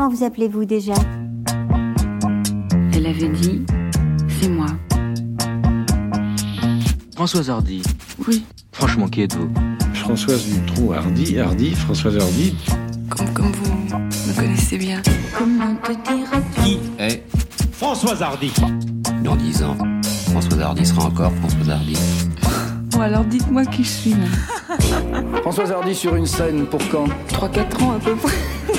Comment vous appelez-vous déjà? Elle avait dit, c'est moi. Françoise Hardy. Oui. Franchement, qui êtes-vous? Françoise Dutroux Hardy, Hardy, Françoise Hardy. Comme, comme vous me connaissez bien. Comment te dire Qui est Françoise Hardy? Dans dix ans, Françoise Hardy sera encore Françoise Hardy. Bon alors dites-moi qui je suis là. Françoise Hardy sur une scène pour quand 3-4 ans à peu près.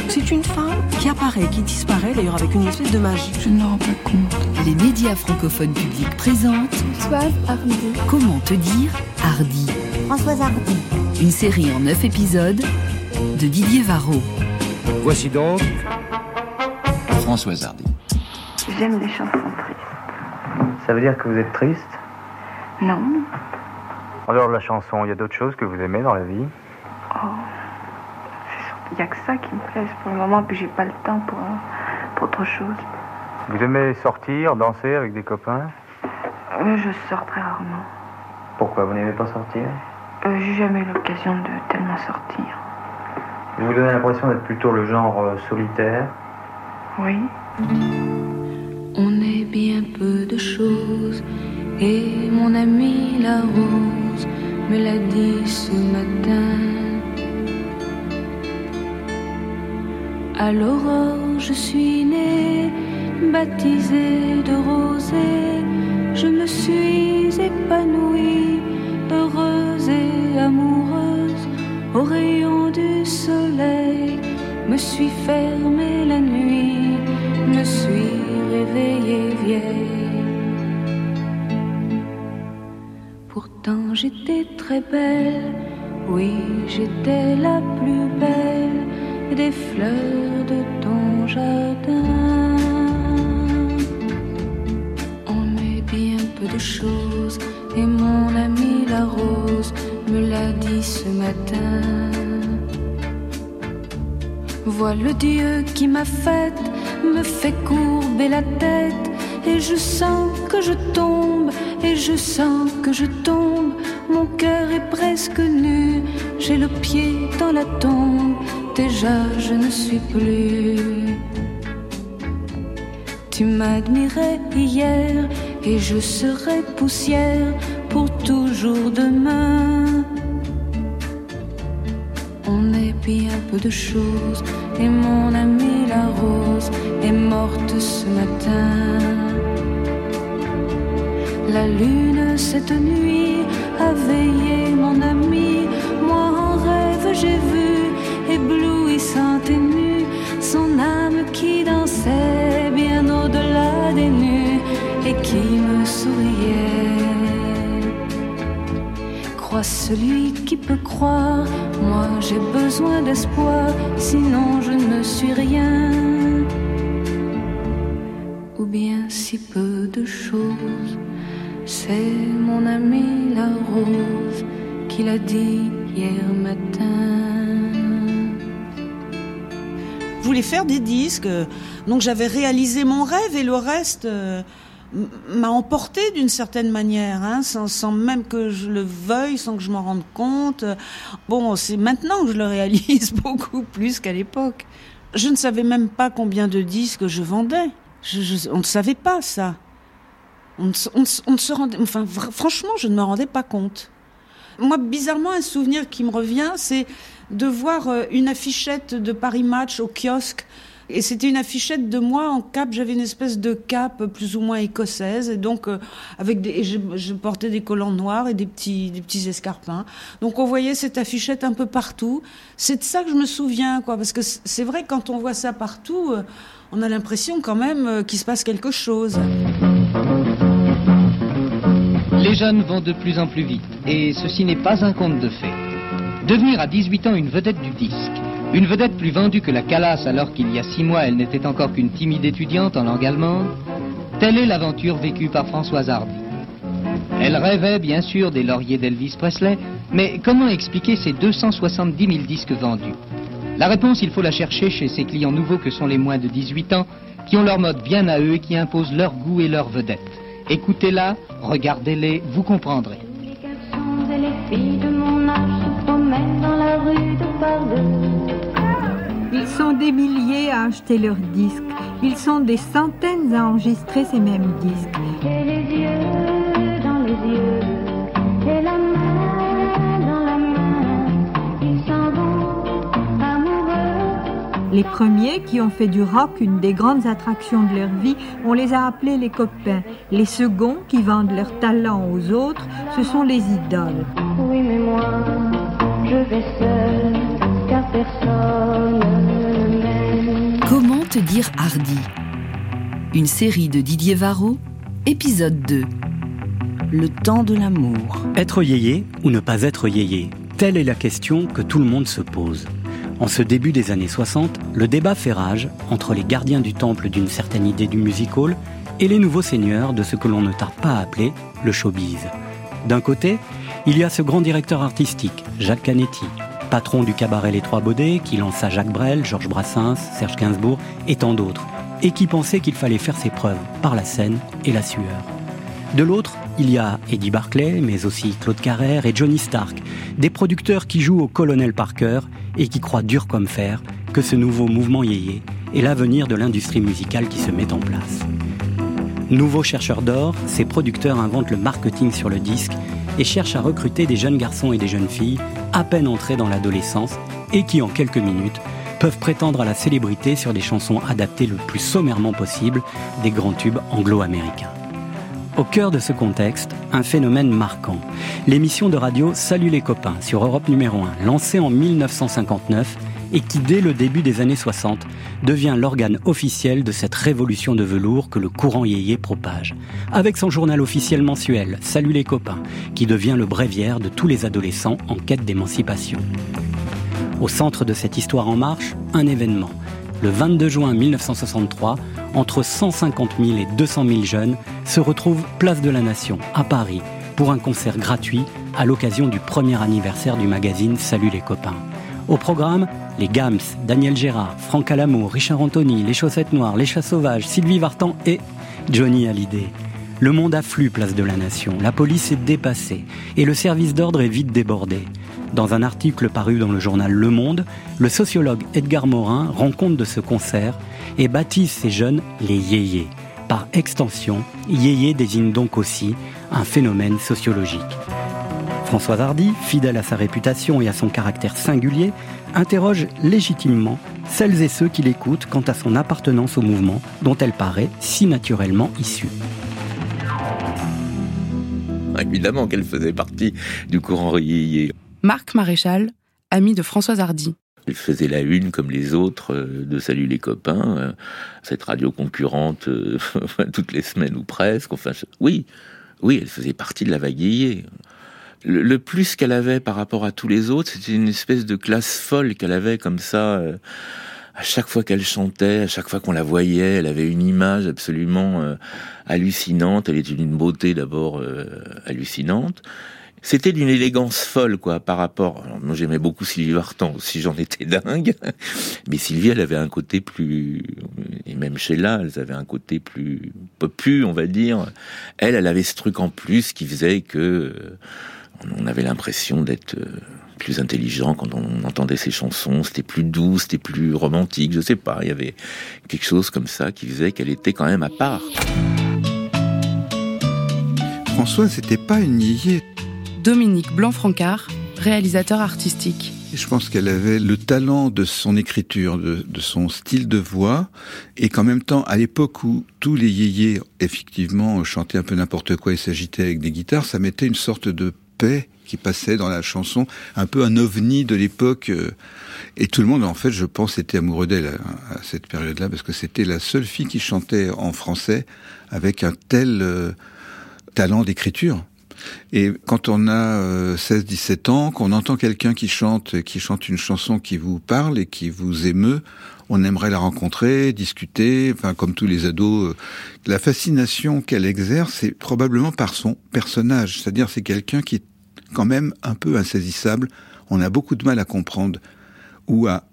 C'est une femme qui apparaît, qui disparaît d'ailleurs avec une espèce de magie. Je ne me rends pas compte. Les médias francophones publics présentent Françoise Hardy. Comment te dire Hardy Françoise Hardy. Une série en 9 épisodes de Didier Varro. Voici donc Françoise Hardy. J'aime les chansons tristes. Ça veut dire que vous êtes triste? Non. En dehors de la chanson, il y a d'autres choses que vous aimez dans la vie Oh. Il n'y a que ça qui me plaise pour le moment, puis j'ai pas le temps pour, pour autre chose. Vous aimez sortir, danser avec des copains Euh, je sors très rarement. Pourquoi vous n'aimez pas sortir Euh, j'ai jamais eu l'occasion de tellement sortir. Vous vous donnez l'impression d'être plutôt le genre euh, solitaire. Oui. On est bien peu de choses et mon ami la rose me l'a dit ce matin. À l'aurore, je suis née, baptisée de rosée. Je me suis épanouie, heureuse et amoureuse. Au rayon du soleil, me suis fermée la nuit, me suis réveillée vieille. Pourtant j'étais très belle, oui j'étais la plus belle des fleurs de ton jardin. On met bien peu de choses et mon ami la rose me l'a dit ce matin. Vois le Dieu qui m'a faite, me fait courber la tête, et je sens que je tombe, et je sens que je tombe. Mon cœur est presque nu, j'ai le pied dans la tombe, déjà je ne suis plus. Tu m'admirais hier, et je serai poussière pour toujours demain. On est bien peu de choses et mon amie la rose est morte ce matin. La lune cette nuit a veillé mon ami, moi en rêve j'ai vu éblouissante et nue son âme qui dansait bien au-delà des nues et qui me souriait crois celui qui peut croire. Moi j'ai besoin d'espoir, sinon je ne suis rien. Ou bien si peu de choses. C'est mon ami la rose qui l'a dit hier matin. Je voulais faire des disques, donc j'avais réalisé mon rêve et le reste. euh, m'a emporté d'une certaine manière, hein, sans, même que je le veuille, sans que je m'en rende compte. Bon, c'est maintenant que je le réalise beaucoup plus qu'à l'époque. Je ne savais même pas combien de disques je vendais. On ne savait pas ça. On se- rendait, enfin, franchement, je ne me rendais pas compte. Moi, bizarrement, un souvenir qui me revient, c'est de voir euh, une affichette de Paris Match au kiosque. Et c'était une affichette de moi en cape. J'avais une espèce de cape plus ou moins écossaise, et donc euh, avec des, je, portais des collants noirs et des petits, des petits escarpins. Donc on voyait cette affichette un peu partout. C'est de ça que je me souviens, quoi, parce que c'est vrai quand on voit ça partout, euh, on a l'impression quand même qu'il se passe quelque chose. Les jeunes vont de plus en plus vite, et ceci n'est pas un conte de fées. Devenir à 18 ans une vedette du disque, une vedette plus vendue que la Calas alors qu'il y a six mois elle n'était encore qu'une timide étudiante en langue allemande, telle est l'aventure vécue par Françoise Hardy. Elle rêvait bien sûr des lauriers d'Elvis Presley, mais comment expliquer ces 270 000 disques vendus? La réponse, il faut la chercher chez ces clients nouveaux que sont les moins de 18 ans, qui ont leur mode bien à eux et qui imposent leur goût et leur vedette. Écoutez-la, regardez-les, vous comprendrez. Les garçons et les filles de mon âge se promènent dans la rue de par deux. Ils sont des milliers à acheter leurs disques. Ils sont des centaines à enregistrer ces mêmes disques. Et les yeux Les premiers qui ont fait du rock une des grandes attractions de leur vie, on les a appelés les copains. Les seconds qui vendent leur talent aux autres, ce sont les idoles. Oui, mais moi, je vais seul, car personne ne. Comment te dire Hardy Une série de Didier Varro, épisode 2. Le temps de l'amour. Être yéyé ou ne pas être yéyé? Telle est la question que tout le monde se pose. En ce début des années 60, le débat fait rage entre les gardiens du temple d'une certaine idée du music hall et les nouveaux seigneurs de ce que l'on ne tarde pas à appeler le showbiz. D'un côté, il y a ce grand directeur artistique, Jacques Canetti, patron du cabaret Les Trois Baudets, qui lança Jacques Brel, Georges Brassens, Serge Gainsbourg et tant d'autres, et qui pensait qu'il fallait faire ses preuves par la scène et la sueur. De l'autre, il y a Eddie Barclay, mais aussi Claude Carrère et Johnny Stark, des producteurs qui jouent au colonel Parker et qui croient dur comme fer que ce nouveau mouvement yéyé est l'avenir de l'industrie musicale qui se met en place. Nouveaux chercheurs d'or, ces producteurs inventent le marketing sur le disque et cherchent à recruter des jeunes garçons et des jeunes filles à peine entrés dans l'adolescence et qui, en quelques minutes, peuvent prétendre à la célébrité sur des chansons adaptées le plus sommairement possible des grands tubes anglo-américains. Au cœur de ce contexte, un phénomène marquant. L'émission de radio Salut les copains sur Europe numéro 1, lancée en 1959 et qui, dès le début des années 60, devient l'organe officiel de cette révolution de velours que le courant yéyé propage. Avec son journal officiel mensuel, Salut les copains, qui devient le bréviaire de tous les adolescents en quête d'émancipation. Au centre de cette histoire en marche, un événement. Le 22 juin 1963, entre 150 000 et 200 000 jeunes se retrouvent place de la Nation, à Paris, pour un concert gratuit à l'occasion du premier anniversaire du magazine Salut les copains. Au programme, les Gams, Daniel Gérard, Franck Alamour, Richard Anthony, Les Chaussettes Noires, Les Chats Sauvages, Sylvie Vartan et Johnny Hallyday. Le monde afflue place de la Nation, la police est dépassée et le service d'ordre est vite débordé. Dans un article paru dans le journal Le Monde, le sociologue Edgar Morin rend compte de ce concert et baptise ces jeunes les yéyés. Par extension, yéyé désigne donc aussi un phénomène sociologique. Françoise Hardy, fidèle à sa réputation et à son caractère singulier, interroge légitimement celles et ceux qui l'écoutent quant à son appartenance au mouvement dont elle paraît si naturellement issue. Évidemment qu'elle faisait partie du courant yéyé. Marc Maréchal, ami de Françoise Hardy. Elle faisait la une comme les autres euh, de Salut les copains, euh, cette radio concurrente euh, toutes les semaines ou presque. Oui, oui, elle faisait partie de la yéyé. Le, le plus qu'elle avait par rapport à tous les autres, c'était une espèce de classe folle qu'elle avait comme ça. à chaque fois qu'elle chantait, à chaque fois qu'on la voyait, elle avait une image absolument hallucinante. Elle était d'une beauté d'abord hallucinante c'était d'une élégance folle, quoi, par rapport. Alors, moi, j'aimais beaucoup Sylvie Vartan aussi, j'en étais dingue. Mais Sylvie, elle avait un côté plus, et même Sheila, elle avait un côté plus popu, on va dire. Elle, elle avait ce truc en plus qui faisait que on avait l'impression d'être plus intelligent quand on entendait ses chansons. C'était plus doux, c'était plus romantique, je sais pas. Il y avait quelque chose comme ça qui faisait qu'elle était quand même à part. François, c'était pas une yéyé Dominique Blanc-Francard, réalisateur artistique. Je pense qu'elle avait le talent de son écriture, de, son style de voix, et qu'en même temps, à l'époque où tous les yéyés, effectivement, chantaient un peu n'importe quoi et s'agitaient avec des guitares, ça mettait une sorte de paix qui passait dans la chanson, un peu un ovni de l'époque. Et tout le monde, en fait, je pense, était amoureux d'elle à, cette période-là, parce que c'était la seule fille qui chantait en français avec un tel euh, talent d'écriture. Et quand on a 16-17 euh, ans, qu'on entend quelqu'un qui chante, qui chante une chanson qui vous parle et qui vous émeut, on aimerait la rencontrer, discuter, enfin comme tous les ados. Euh, la fascination qu'elle exerce, c'est probablement par son personnage, c'est-à-dire c'est quelqu'un qui est quand même un peu insaisissable. On a beaucoup de mal à comprendre ou à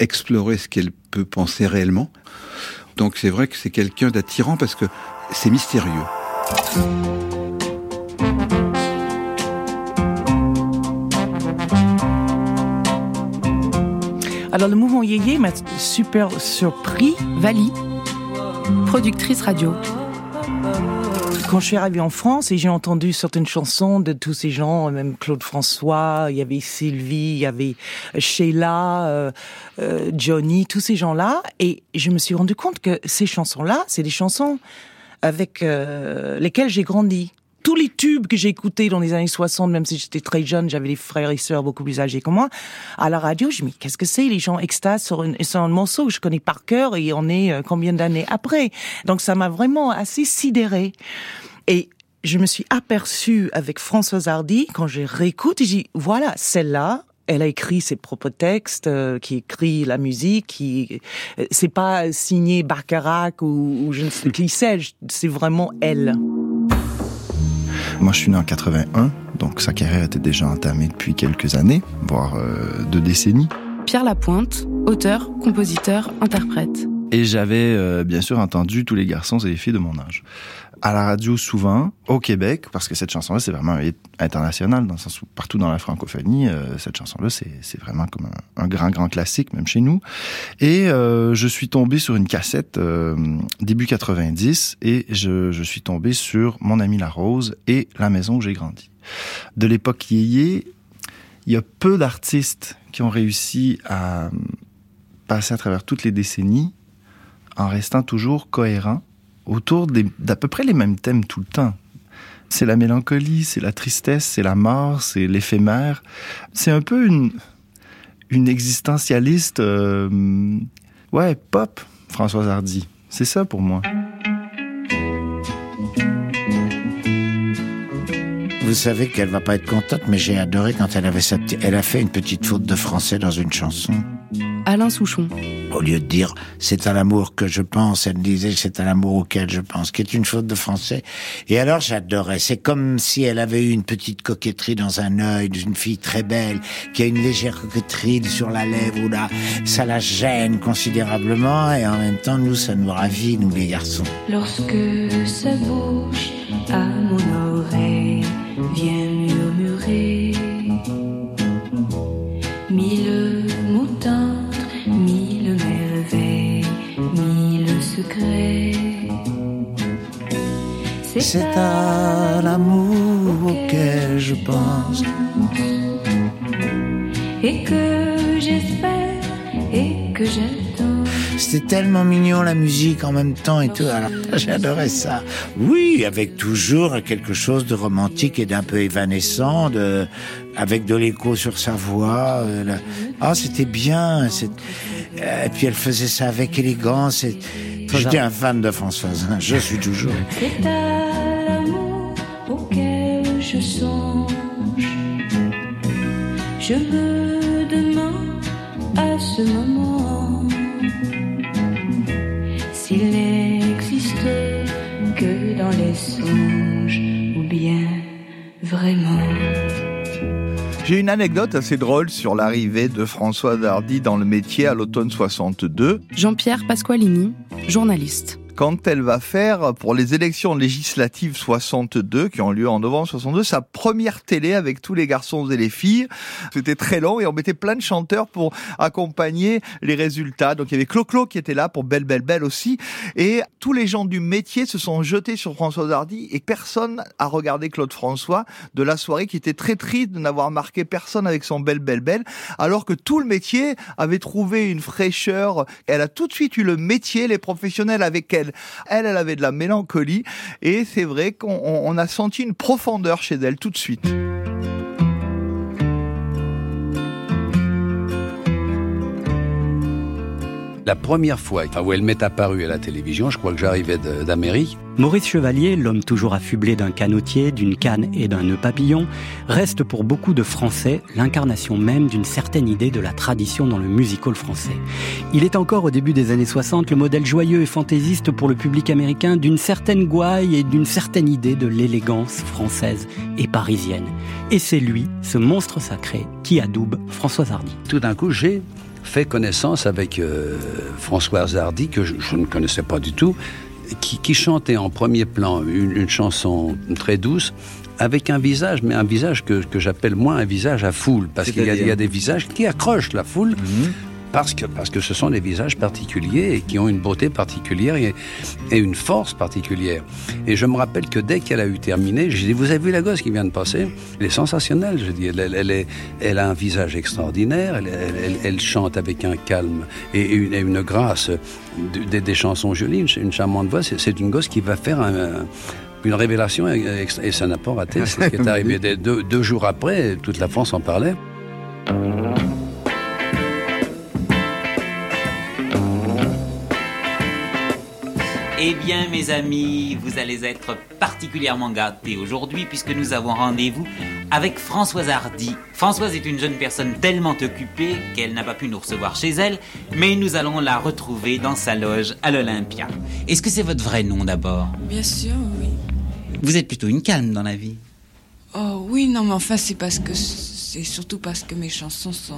explorer ce qu'elle peut penser réellement. Donc c'est vrai que c'est quelqu'un d'attirant parce que c'est mystérieux. Alors le mouvement Yéyé m'a super surpris. Vali, productrice radio. Quand je suis arrivée en France et j'ai entendu certaines chansons de tous ces gens, même Claude François, il y avait Sylvie, il y avait Sheila, euh, euh, Johnny, tous ces gens-là, et je me suis rendu compte que ces chansons-là, c'est des chansons avec euh, lesquelles j'ai grandi tous les tubes que j'ai écoutés dans les années 60, même si j'étais très jeune, j'avais des frères et sœurs beaucoup plus âgés que moi, à la radio, je me dis, qu'est-ce que c'est Les gens extasent sur, une, un morceau que je connais par cœur et on est euh, combien d'années après? Donc ça m'a vraiment assez sidéré. Et je me suis aperçue avec Françoise Hardy, quand je réécoute, et j'ai dit, voilà, celle-là, elle a écrit ses propres textes, euh, qui écrit la musique, qui euh, c'est pas signé Baccarat ou, ou je ne sais qui c'est, c'est vraiment elle. Moi, je suis né en 81, donc sa carrière était déjà entamée depuis quelques années, voire euh, deux décennies. Pierre Lapointe, auteur, compositeur, interprète. Et j'avais euh, bien sûr entendu tous les garçons et les filles de mon âge. À la radio souvent, au Québec, parce que cette chanson-là, c'est vraiment international, dans le sens où partout dans la francophonie, euh, cette chanson-là, c'est vraiment comme un, grand, grand classique, même chez nous. Et euh, je suis tombé sur une cassette euh, début 90, et je, suis tombé sur Mon ami la Rose et La maison où j'ai grandi. De l'époque yéyé, il y a peu d'artistes qui ont réussi à passer à travers toutes les décennies en restant toujours cohérent autour d'à peu près les mêmes thèmes tout le temps. C'est la mélancolie, c'est la tristesse, c'est la mort, c'est l'éphémère. C'est un peu une, existentialiste, euh, ouais, pop, Françoise Hardy. C'est ça pour moi. Vous savez qu'elle va pas être contente, mais j'ai adoré quand elle avait sa elle a fait une petite faute de français dans une chanson. Alain Souchon. Au lieu de dire c'est à l'amour que je pense, elle disait c'est à l'amour auquel je pense, qui est une faute de français. Et alors j'adorais. C'est comme si elle avait eu une petite coquetterie dans un œil d'une fille très belle, qui a une légère coquetterie sur la lèvre ou là, ça la gêne considérablement et en même temps nous ça nous ravit nous les garçons. Lorsque sa bouche à mon C'est à l'amour auquel je pense. Et que j'espère et que j'attends. C'était tellement mignon la musique en même temps et tout. Alors j'adorais ça. Oui, avec toujours quelque chose de romantique et d'un peu évanescent, de avec de l'écho sur sa voix. Euh, ah, c'était bien. Et puis elle faisait ça avec élégance. J'étais un fan de Françoise. Hein. Je suis toujours. Je me demande à ce moment s'il n'existe que dans les songes ou bien vraiment. J'ai une anecdote assez drôle sur l'arrivée de François Hardy dans le métier à l'automne 62. Jean-Pierre Pasqualini, journaliste quand elle va faire pour les élections législatives 62 qui ont lieu en novembre 62 sa première télé avec tous les garçons et les filles. C'était très long et on mettait plein de chanteurs pour accompagner les résultats. Donc il y avait Clo-Clo qui était là pour Belle Belle Belle aussi et tous les gens du métier se sont jetés sur François Hardy et personne a regardé Claude François de la soirée qui était très triste de n'avoir marqué personne avec son Belle Belle Belle alors que tout le métier avait trouvé une fraîcheur. Elle a tout de suite eu le métier, les professionnels avec elle elle, elle avait de la mélancolie et c'est vrai qu'on a senti une profondeur chez elle tout de suite. La première fois où elle m'est apparue à la télévision, je crois que j'arrivais d'Amérique. Maurice Chevalier, l'homme toujours affublé d'un canotier, d'une canne et d'un nœud papillon, reste pour beaucoup de Français l'incarnation même d'une certaine idée de la tradition dans le musical français. Il est encore au début des années 60 le modèle joyeux et fantaisiste pour le public américain d'une certaine gouaille et d'une certaine idée de l'élégance française et parisienne. Et c'est lui, ce monstre sacré, qui adoube François Hardy. Tout d'un coup, j'ai fait connaissance avec euh, Françoise Hardy, que je, je, ne connaissais pas du tout, qui, qui chantait en premier plan une, une, chanson très douce, avec un visage, mais un visage que, que j'appelle moins un visage à foule, parce qu'il y, y, a des visages qui accrochent la foule. Mm -hmm. Parce que, parce que ce sont des visages particuliers et qui ont une beauté particulière et, et une force particulière. Et je me rappelle que dès qu'elle a eu terminé, j'ai dit, vous avez vu la gosse qui vient de passer? Elle est sensationnelle, je dis, elle, elle, est, elle a un visage extraordinaire, elle, chante avec un calme et une, et une grâce, des, des chansons jolies, une, une charmante voix, c'est une gosse qui va faire un, une révélation et, et ça n'a pas raté. C'est ce qui est arrivé deux, deux jours après, toute la France en parlait. Eh bien, mes amis, vous allez être particulièrement gâtés aujourd'hui puisque nous avons rendez-vous avec Françoise Hardy. Françoise est une jeune personne tellement occupée qu'elle n'a pas pu nous recevoir chez elle, mais nous allons la retrouver dans sa loge à l'Olympia. Est-ce que c'est votre vrai nom d'abord? Bien sûr, oui. Vous êtes plutôt une calme dans la vie. Oh oui, non, mais enfin, c'est parce que c'est surtout parce que mes chansons sont,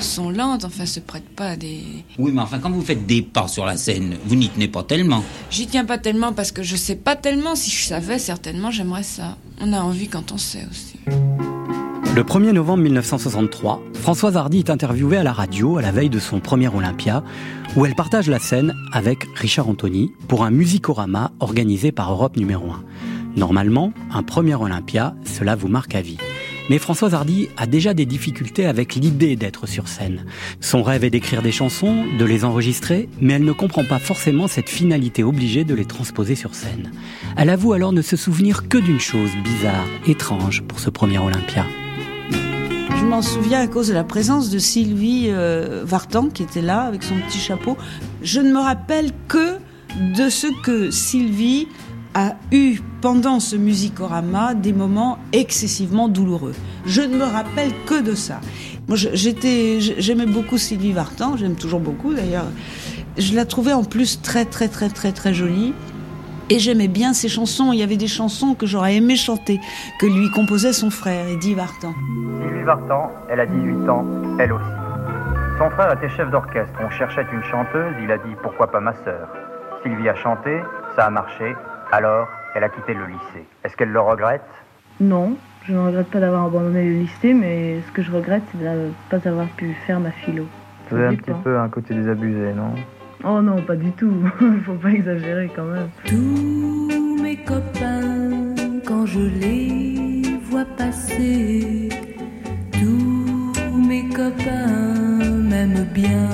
sont lentes, enfin, se prêtent pas à des. Oui, mais enfin, quand vous faites des pas sur la scène, vous n'y tenez pas tellement. J'y tiens pas tellement parce que je sais pas tellement. Si je savais, certainement, j'aimerais ça. On a envie quand on sait aussi. Le 1er novembre 1963, Françoise Hardy est interviewée à la radio à la veille de son premier Olympia, où elle partage la scène avec Richard Anthony pour un musicorama organisé par Europe numéro 1. Normalement, un premier Olympia, cela vous marque à vie. Mais Françoise Hardy a déjà des difficultés avec l'idée d'être sur scène. Son rêve est d'écrire des chansons, de les enregistrer, mais elle ne comprend pas forcément cette finalité obligée de les transposer sur scène. Elle avoue alors ne se souvenir que d'une chose bizarre, étrange pour ce premier Olympia. Je m'en souviens à cause de la présence de Sylvie euh, Vartan qui était là avec son petit chapeau. Je ne me rappelle que de ce que Sylvie a eu pendant ce musicorama des moments excessivement douloureux. Je ne me rappelle que de ça. Moi, j'étais, j'aimais beaucoup Sylvie Vartan, j'aime toujours beaucoup d'ailleurs. Je la trouvais en plus très très très très très jolie. Et j'aimais bien ses chansons. Il y avait des chansons que j'aurais aimé chanter, que lui composait son frère, Eddie Vartan. Sylvie Vartan, elle a 18 ans, elle aussi. Son frère était chef d'orchestre. On cherchait une chanteuse, il a dit pourquoi pas ma sœur? Sylvie a chanté, ça a marché, alors elle a quitté le lycée. Est-ce qu'elle le regrette? Non, je ne regrette pas d'avoir abandonné le lycée, mais ce que je regrette, c'est de ne pas avoir pu faire ma philo. Vous avez un petit peu un côté désabusé, non? Oh non, pas du tout. Faut pas exagérer quand même. Tous mes copains, quand je les vois passer, tous mes copains m'aiment bien.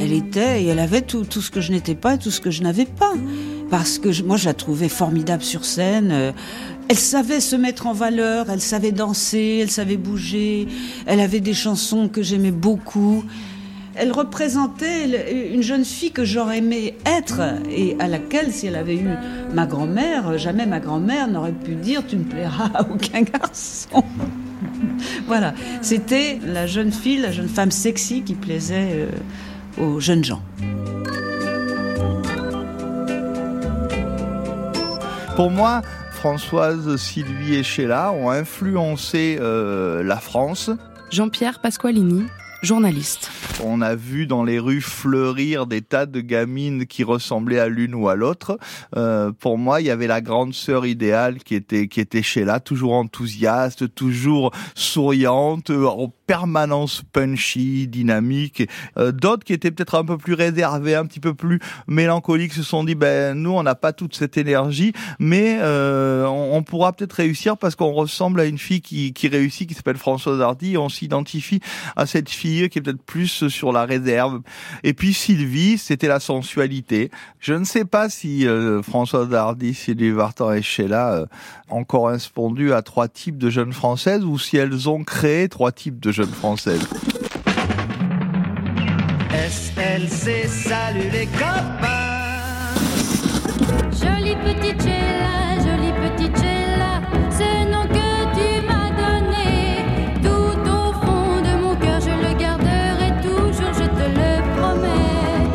Elle était et elle avait tout, tout ce que je n'étais pas et tout ce que je n'avais pas. Parce que moi, je la trouvais formidable sur scène. Euh, Elle savait se mettre en valeur, elle savait danser, elle savait bouger. Elle avait des chansons que j'aimais beaucoup. Elle représentait une jeune fille que j'aurais aimé être et à laquelle, si elle avait eu ma grand-mère, jamais ma grand-mère n'aurait pu dire tu ne plairas à aucun garçon. voilà, c'était la jeune fille, la jeune femme sexy qui plaisait euh, aux jeunes gens. Pour moi, Françoise, Sylvie et Sheila ont influencé euh, la France. Jean-Pierre Pasqualini, journaliste. On a vu dans les rues fleurir des tas de gamines qui ressemblaient à l'une ou à l'autre. Euh, pour moi, il y avait la grande sœur idéale qui était qui était Sheila, toujours enthousiaste, toujours souriante, en permanence punchy, dynamique. Euh, D'autres qui étaient peut-être un peu plus réservés, un petit peu plus mélancoliques, se sont dit ben nous on n'a pas toute cette énergie, mais euh, on, on, pourra peut-être réussir parce qu'on ressemble à une fille qui, qui réussit, qui s'appelle Françoise Hardy. On s'identifie à cette fille qui est peut-être plus sur la réserve. Et puis Sylvie, c'était la sensualité. Je ne sais pas si euh, Françoise Hardy, Sylvie Vartan et Sheila euh, ont correspondu à trois types de jeunes françaises ou si elles ont créé trois types de jeunes françaises. SLC, salut les copains Jolie petite Sheila, jolie petite Sheila, ce nom que tu m'as donné, tout au fond de mon cœur, je le garderai toujours, je te le promets.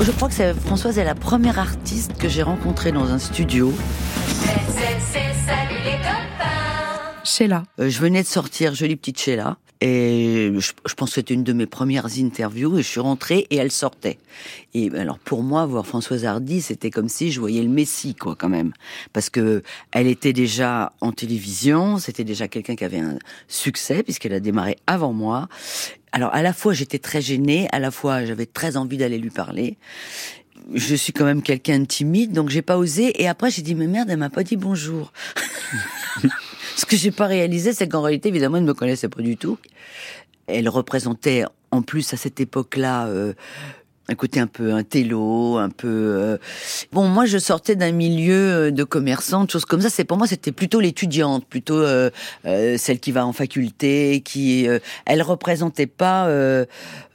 Je crois que c'est Françoise est la première artiste que j'ai rencontrée dans un studio. SLC, Sheila. Euh, je venais de sortir Jolie petite Sheila. Et je, pense que c'était une de mes premières interviews et je suis rentrée et elle sortait. Et alors pour moi, voir Françoise Hardy, c'était comme si je voyais le Messie, quoi, quand même, parce que elle était déjà en télévision, c'était déjà quelqu'un qui avait un succès puisqu'elle a démarré avant moi. Alors à la fois j'étais très gênée, à la fois j'avais très envie d'aller lui parler. Je suis quand même quelqu'un de timide, donc j'ai pas osé. Et après j'ai dit mais merde, elle m'a pas dit bonjour. Ce que j'ai pas réalisé, c'est qu'en réalité, évidemment, elle ne me connaissait pas du tout. Elle représentait en plus à cette époque-là euh, un côté un peu un télo, un peu euh, bon. Moi, je sortais d'un milieu euh, de commerçants, de choses comme ça. C'est pour moi, c'était plutôt l'étudiante, plutôt euh, euh, celle qui va en faculté, qui euh, elle représentait pas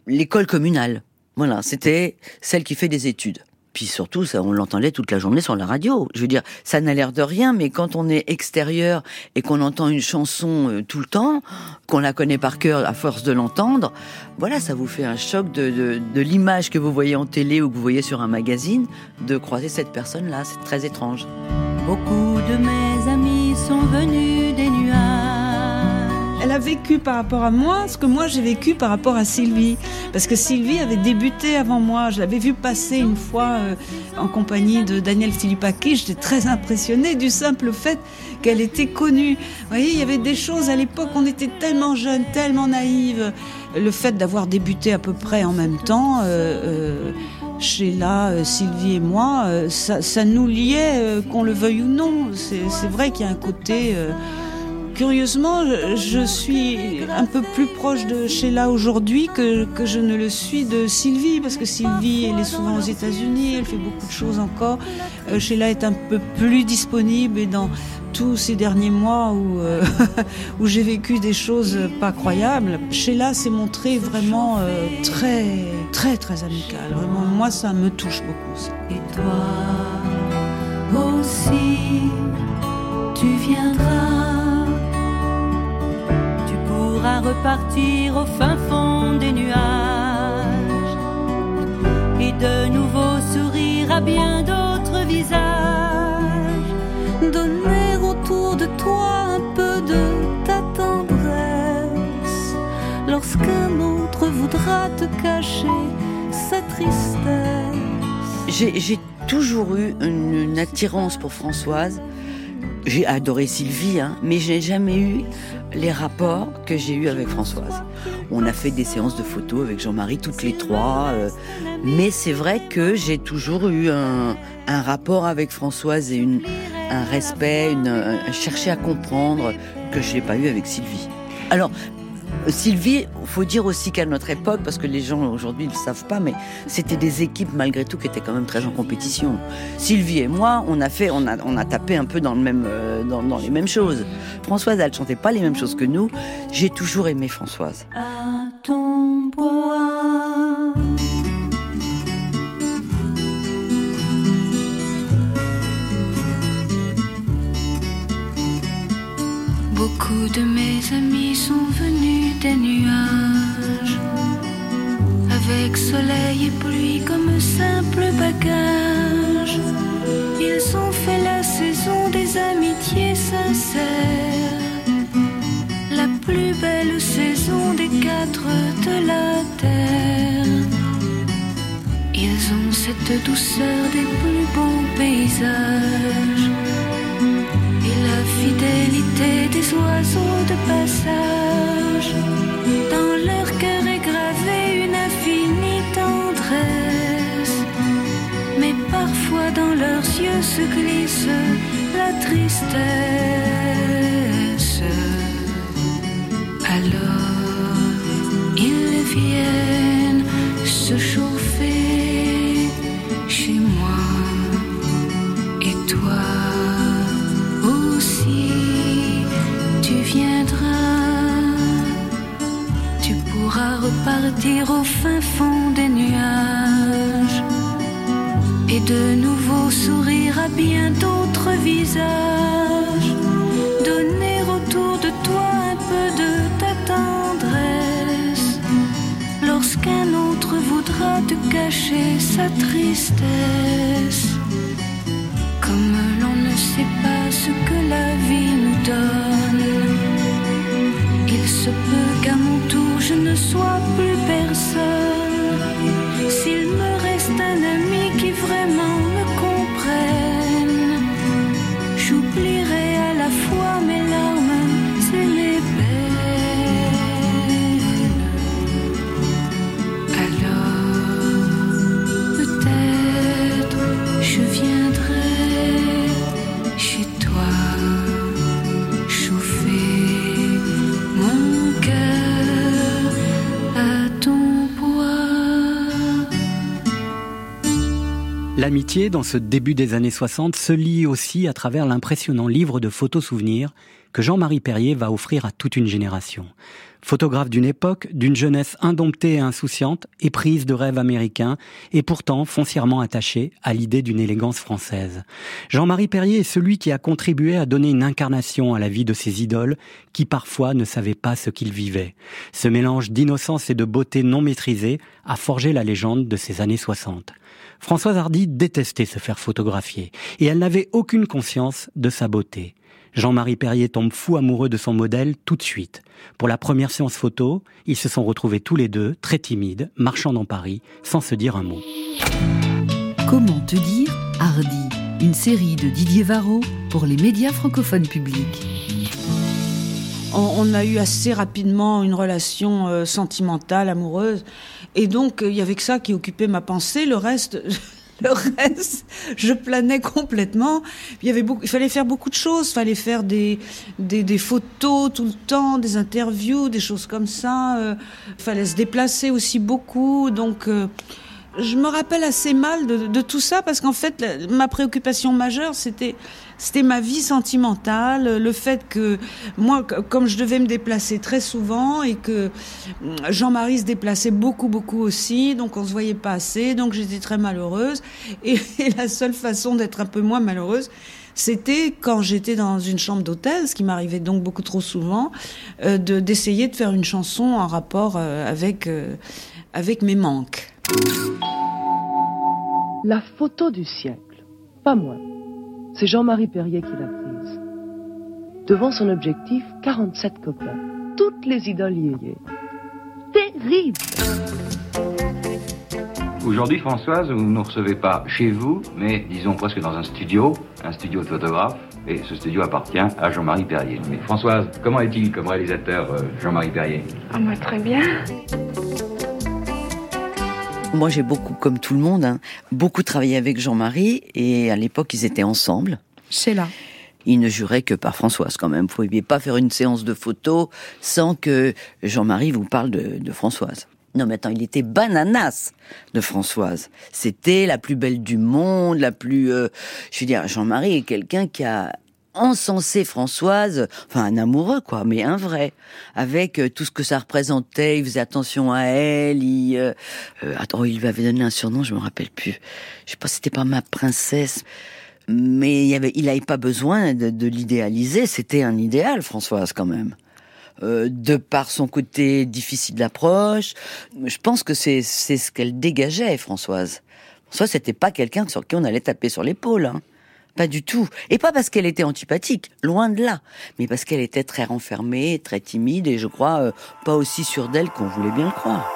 l'école communale. Voilà, c'était celle qui fait des études. Puis surtout, ça, on l'entendait toute la journée sur la radio. Je veux dire, ça n'a l'air de rien, mais quand on est extérieur et qu'on entend une chanson euh, tout le temps, qu'on la connaît par cœur à force de l'entendre, voilà, ça vous fait un choc de, de, de l'image que vous voyez en télé ou que vous voyez sur un magazine, de croiser cette personne-là. C'est très étrange. Beaucoup de mes amis sont venus vécu par rapport à moi ce que moi j'ai vécu par rapport à Sylvie. Parce que Sylvie avait débuté avant moi. Je l'avais vue passer une fois euh, en compagnie de Daniel Philippaki. J'étais très impressionnée du simple fait qu'elle était connue. Vous voyez, il y avait des choses à l'époque, on était tellement jeunes, tellement naïves. Le fait d'avoir débuté à peu près en même temps, euh, euh, Sheila, euh, Sylvie et moi, euh, ça, ça nous liait, qu'on le veuille ou non. C'est vrai qu'il y a un côté... Curieusement, je, suis un peu plus proche de Sheila aujourd'hui que, que je ne le suis de Sylvie, parce que Sylvie, elle est souvent aux États-Unis, elle fait beaucoup de choses encore. Euh, Sheila est un peu plus disponible et dans tous ces derniers mois où, euh, où j'ai vécu des choses pas croyables, Sheila s'est montrée vraiment euh, très, très, très amicale. Vraiment, moi, ça me touche beaucoup. Et toi aussi, tu viendras. Repartir au fin fond des nuages et de nouveau sourire à bien d'autres visages. Donner autour de toi un peu de ta tendresse lorsqu'un autre voudra te cacher sa tristesse. J'ai toujours eu une, une attirance pour Françoise. J'ai adoré Sylvie, hein, mais j'ai jamais eu les rapports que j'ai eus avec Françoise. On a fait des séances de photos avec Jean-Marie, toutes les trois. euh, mais c'est vrai que j'ai toujours eu un, rapport avec Françoise et une, un respect, une, un- chercher à comprendre que je n'ai pas eu avec Sylvie. Alors, Sylvie, faut dire aussi qu'à notre époque, parce que les gens aujourd'hui ne le savent pas, mais c'était des équipes malgré tout qui étaient quand même très en compétition. Sylvie et moi, on a fait, on a, tapé un peu euh, dans, les mêmes choses. Françoise, elle chantait pas les mêmes choses que nous. J'ai toujours aimé Françoise. à ton. Beaucoup de mes amis sont venus nuages, avec soleil et pluie comme simple bagage. Ils ont fait la saison des amitiés sincères la plus belle saison des quatre de la terre. Ils ont cette douceur des plus beaux paysages fidélité des oiseaux de passage. Dans leur cœur est gravée une infinie tendresse, mais parfois dans leurs yeux se glisse la tristesse. Dans ce début des années 60, se lie aussi à travers l'impressionnant livre de photos souvenirs que Jean-Marie Perrier va offrir à toute une génération. Photographe d'une époque, d'une jeunesse indomptée et insouciante, éprise de rêves américains, et pourtant foncièrement attachée à l'idée d'une élégance française. Jean-Marie Perrier est celui qui a contribué à donner une incarnation à la vie de ses idoles, qui parfois ne savaient pas ce qu'ils vivaient. Ce mélange d'innocence et de beauté non maîtrisée a forgé la légende de ces années 60. Françoise Hardy détestait se faire photographier, et elle n'avait aucune conscience de sa beauté. Jean-Marie Perrier tombe fou amoureux de son modèle tout de suite. Pour la première séance photo, ils se sont retrouvés tous les deux, très timides, marchant dans Paris, sans se dire un mot. Comment te dire Hardy, une série de Didier Varro pour les médias francophones publics. On, a eu assez rapidement une relation euh, sentimentale, amoureuse, et donc euh, il y avait que ça qui occupait ma pensée. Le reste, le reste, je planais complètement. Il y avait beaucoup, il fallait faire beaucoup de choses. Il fallait faire des, des, des, photos tout le temps, des interviews, des choses comme ça. Euh, il fallait se déplacer aussi beaucoup. Donc, euh, je me rappelle assez mal de, de tout ça parce qu'en fait, ma préoccupation majeure, c'était c'était ma vie sentimentale, le fait que moi, comme je devais me déplacer très souvent et que Jean-Marie se déplaçait beaucoup, beaucoup aussi, donc on se voyait pas assez, donc j'étais très malheureuse. Et, la seule façon d'être un peu moins malheureuse, c'était quand j'étais dans une chambre d'hôtel, ce qui m'arrivait donc beaucoup trop souvent, euh, de d'essayer de faire une chanson en rapport euh, avec euh, avec mes manques. La photo du siècle, pas moi. C'est Jean-Marie Perrier qui l'a prise. Devant son objectif, 47 copains. Toutes les idoles yéyé. Terrible Aujourd'hui, Françoise, vous ne nous recevez pas chez vous, mais disons presque dans un studio, un studio de photographe, et ce studio appartient à Jean-Marie Perrier. Mais Françoise, comment est-il comme réalisateur, euh, Jean-Marie Perrier? Ah, moi, très bien. Moi, j'ai beaucoup, comme tout le monde, hein, beaucoup travaillé avec Jean-Marie et à l'époque, ils étaient ensemble. C'est là. Il ne jurait que par Françoise quand même. Vous ne pouviez pas faire une séance de photos sans que Jean-Marie vous parle de, Françoise. Non, mais attends, il était bananas de Françoise. C'était la plus belle du monde, la plus. Euh, je veux dire, Jean-Marie est quelqu'un qui a encensé Françoise, enfin un amoureux quoi, mais un vrai, avec euh, tout ce que ça représentait. Il faisait attention à elle. Il, euh, euh, attends, il lui avait donné un surnom, je me rappelle plus. Je sais pas, c'était pas ma princesse, mais il avait, il avait pas besoin de, l'idéaliser. C'était un idéal, Françoise quand même. de par son côté difficile d'approche, je pense que c'est c'est ce qu'elle dégageait, Françoise. Françoise, c'était pas quelqu'un sur qui on allait taper sur l'épaule. Hein. Pas du tout. Et pas parce qu'elle était antipathique, loin de là, mais parce qu'elle était très renfermée, très timide et je crois euh, pas aussi sûre d'elle qu'on voulait bien le croire.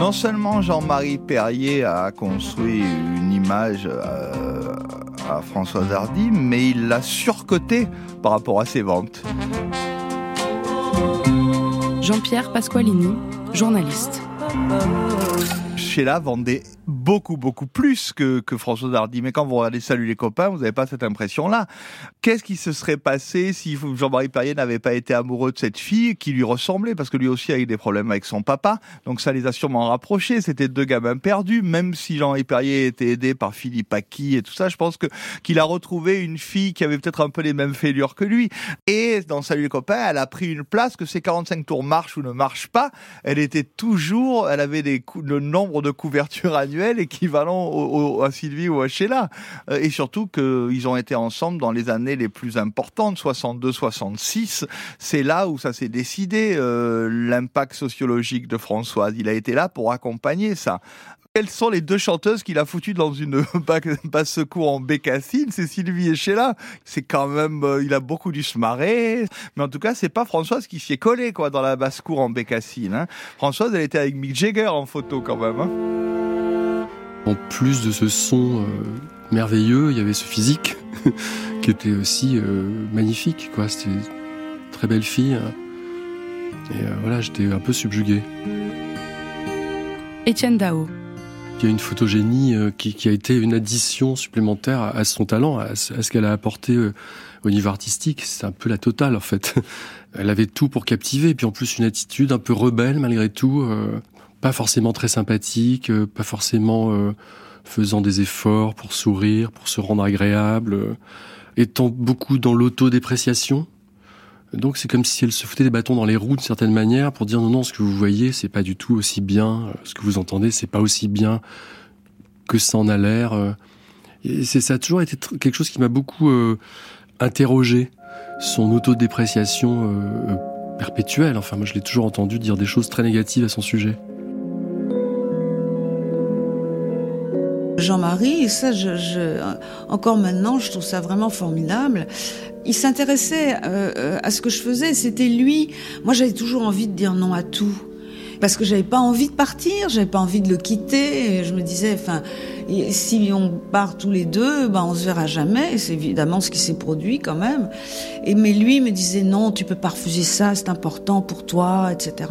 Non seulement Jean-Marie Perrier a construit une image euh, à Françoise Hardy, mais il l'a surcoté par rapport à ses ventes. Jean-Pierre Pasqualini, journaliste. Oh. Sheila vendait beaucoup, beaucoup plus que, que François Hardy. Mais quand vous regardez Salut les copains, vous n'avez pas cette impression-là. Qu'est-ce qui se serait passé si Jean-Marie Perrier n'avait pas été amoureux de cette fille qui lui ressemblait? Parce que lui aussi a eu des problèmes avec son papa. Donc ça les a sûrement rapprochés. C'était deux gamins perdus. Même si Jean-Marie Perrier était aidé par Philippe Aki et tout ça, je pense que qu'il a retrouvé une fille qui avait peut-être un peu les mêmes fêlures que lui. Et dans Salut les copains, elle a pris une place que ces 45 tours marchent ou ne marchent pas. Elle était toujours, elle avait des le nombre de couvertures annuelles équivalent à Sylvie ou à Sheila. Euh, et surtout qu'ils ont été ensemble dans les années les plus importantes, 62-66. C'est là où ça s'est décidé, euh, l'impact sociologique de Françoise. Il a été là pour accompagner ça. Quelles sont les deux chanteuses qu'il a foutues dans une basse secours en bécassine? C'est Sylvie et Sheila. C'est quand même, euh, il a beaucoup dû se marrer. Mais en tout cas, c'est pas Françoise qui s'y est collée, quoi, dans la basse cour en bécassine. Hein. Françoise, elle était avec Mick Jagger en photo, quand même. Hein. En plus de ce son euh, merveilleux, il y avait ce physique qui était aussi euh, magnifique, quoi. C'était une très belle fille. Hein. Et voilà, j'étais un peu subjugué. Étienne Dao, Il y a une photogénie euh, qui, qui, a été une addition supplémentaire à, son talent, à, ce qu'elle a apporté euh, au niveau artistique. C'est un peu la totale en fait. Elle avait tout pour captiver, et puis en plus une attitude un peu rebelle malgré tout, euh, pas forcément très sympathique, pas forcément faisant des efforts pour sourire, pour se rendre agréable, étant beaucoup dans l'autodépréciation. Donc c'est comme si elle se foutait des bâtons dans les roues d'une certaine manière pour dire non non ce que vous voyez c'est pas du tout aussi bien, ce que vous entendez c'est pas aussi bien que ça en a l'air. Et c'est ça a toujours été quelque chose qui m'a beaucoup euh, interrogé son autodépréciation euh, perpétuelle. Enfin moi je l'ai toujours entendu dire des choses très négatives à son sujet. Jean-Marie, ça, je, encore maintenant, je trouve ça vraiment formidable. Il s'intéressait euh, euh, à ce que je faisais. C'était lui. Moi, j'avais toujours envie de dire non à tout parce que j'avais pas envie de partir, j'avais pas envie de le quitter. Et je me disais, enfin, si on part tous les deux, ben on se verra jamais. C'est évidemment ce qui s'est produit quand même. Et mais lui me disait non, tu peux pas refuser ça, c'est important pour toi, etc.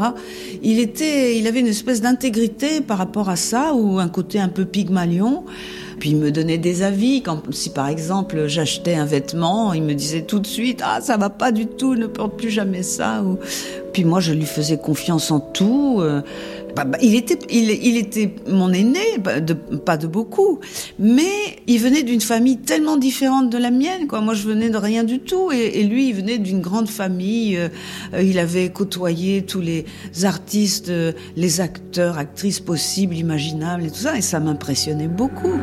Il était, il avait une espèce d'intégrité par rapport à ça ou un côté un peu pygmalion. Puis il me donnait des avis. Quand, si par exemple j'achetais un vêtement, il me disait tout de suite ah ça va pas du tout, ne porte plus jamais ça. Ou... Puis moi je lui faisais confiance en tout. Euh, bah, bah, il était, il, était mon aîné, bah, pas de beaucoup, mais il venait d'une famille tellement différente de la mienne. Moi, je venais de rien du tout, et, lui, il venait d'une grande famille. Euh, il avait côtoyé tous les artistes, euh, les acteurs, actrices possibles, imaginables, et tout ça, et ça m'impressionnait beaucoup.